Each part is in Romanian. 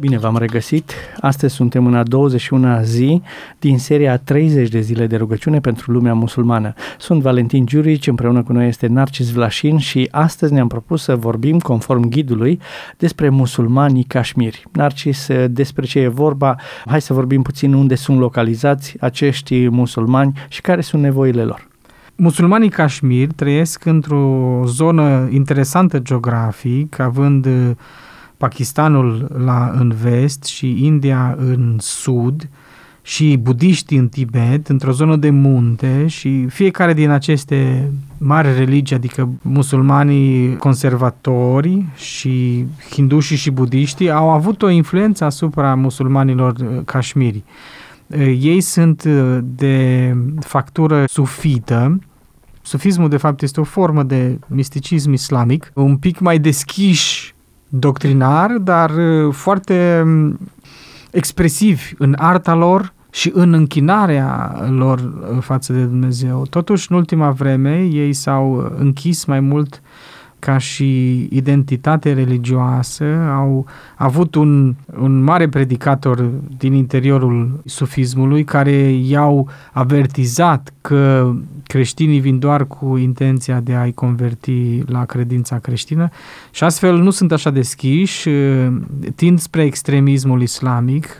Bine v-am regăsit! Astăzi suntem în a 21-a zi din seria 30 de zile de rugăciune pentru lumea musulmană. Sunt Valentin Giurici, împreună cu noi este Narcis Vlașin și astăzi ne-am propus să vorbim, conform ghidului, despre musulmanii cașmiri. Narcis, despre ce e vorba? Hai să vorbim puțin unde sunt localizați acești musulmani și care sunt nevoile lor. Musulmanii cașmiri trăiesc într-o zonă interesantă geografic, având Pakistanul la, în vest și India în sud și budiștii în Tibet, într-o zonă de munte și fiecare din aceste mari religii, adică musulmanii conservatori și hindușii și budiștii, au avut o influență asupra musulmanilor cașmiri. Uh, uh, ei sunt uh, de factură sufită, Sufismul, de fapt, este o formă de misticism islamic, un pic mai deschiși doctrinar, dar uh, foarte um, expresivi în arta lor și în închinarea lor uh, față de Dumnezeu. Totuși, în ultima vreme, ei s-au închis mai mult ca și identitate religioasă, au avut un, un mare predicator din interiorul sufismului care i-au avertizat că creștinii vin doar cu intenția de a-i converti la credința creștină și astfel nu sunt așa deschiși, tind spre extremismul islamic,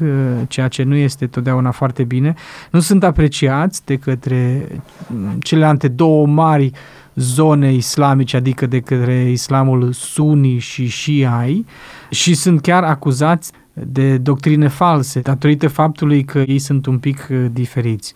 ceea ce nu este totdeauna foarte bine, nu sunt apreciați de către celelalte două mari zone islamice, adică de către islamul suni și shiai și sunt chiar acuzați de doctrine false, datorită faptului că ei sunt un pic uh, diferiți.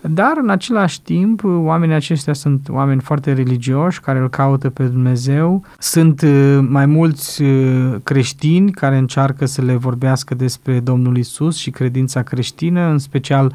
Dar, în același timp, oamenii aceștia sunt oameni foarte religioși, care îl caută pe Dumnezeu. Sunt uh, mai mulți uh, creștini care încearcă să le vorbească despre Domnul Isus și credința creștină, în special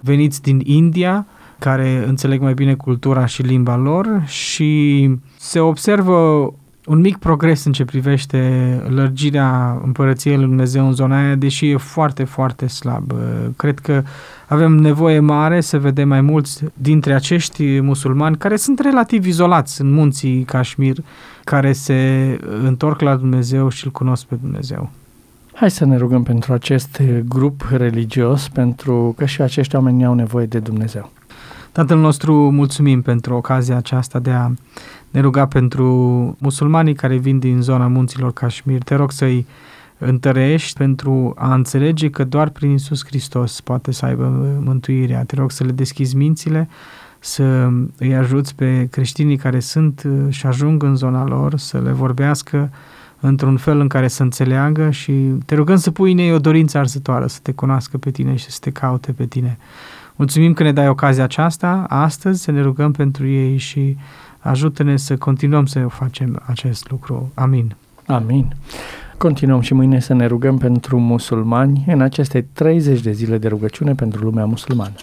veniți din India, care înțeleg mai bine cultura și limba lor și se observă un mic progres în ce privește lărgirea împărăției lui Dumnezeu în zona aia, deși e foarte, foarte slab. Cred că avem nevoie mare să vedem mai mulți dintre acești musulmani care sunt relativ izolați în munții Kashmir, care se întorc la Dumnezeu și îl cunosc pe Dumnezeu. Hai să ne rugăm pentru acest grup religios, pentru că și acești oameni au nevoie de Dumnezeu. Tatăl nostru, mulțumim pentru ocazia aceasta de a ne ruga pentru musulmanii care vin din zona munților Kashmir. Te rog să-i întărești pentru a înțelege că doar prin Isus Hristos poate să aibă mântuirea. Te rog să le deschizi mințile, să îi ajuți pe creștinii care sunt și ajung în zona lor, să le vorbească într-un fel în care să înțeleagă și te rugăm să pui în ei o dorință arzătoare, să te cunoască pe tine și să te caute pe tine. Mulțumim că ne dai ocazia aceasta astăzi să ne rugăm pentru ei și ajută-ne să continuăm să facem acest lucru. Amin. Amin. Continuăm și mâine să ne rugăm pentru musulmani în aceste 30 de zile de rugăciune pentru lumea musulmană.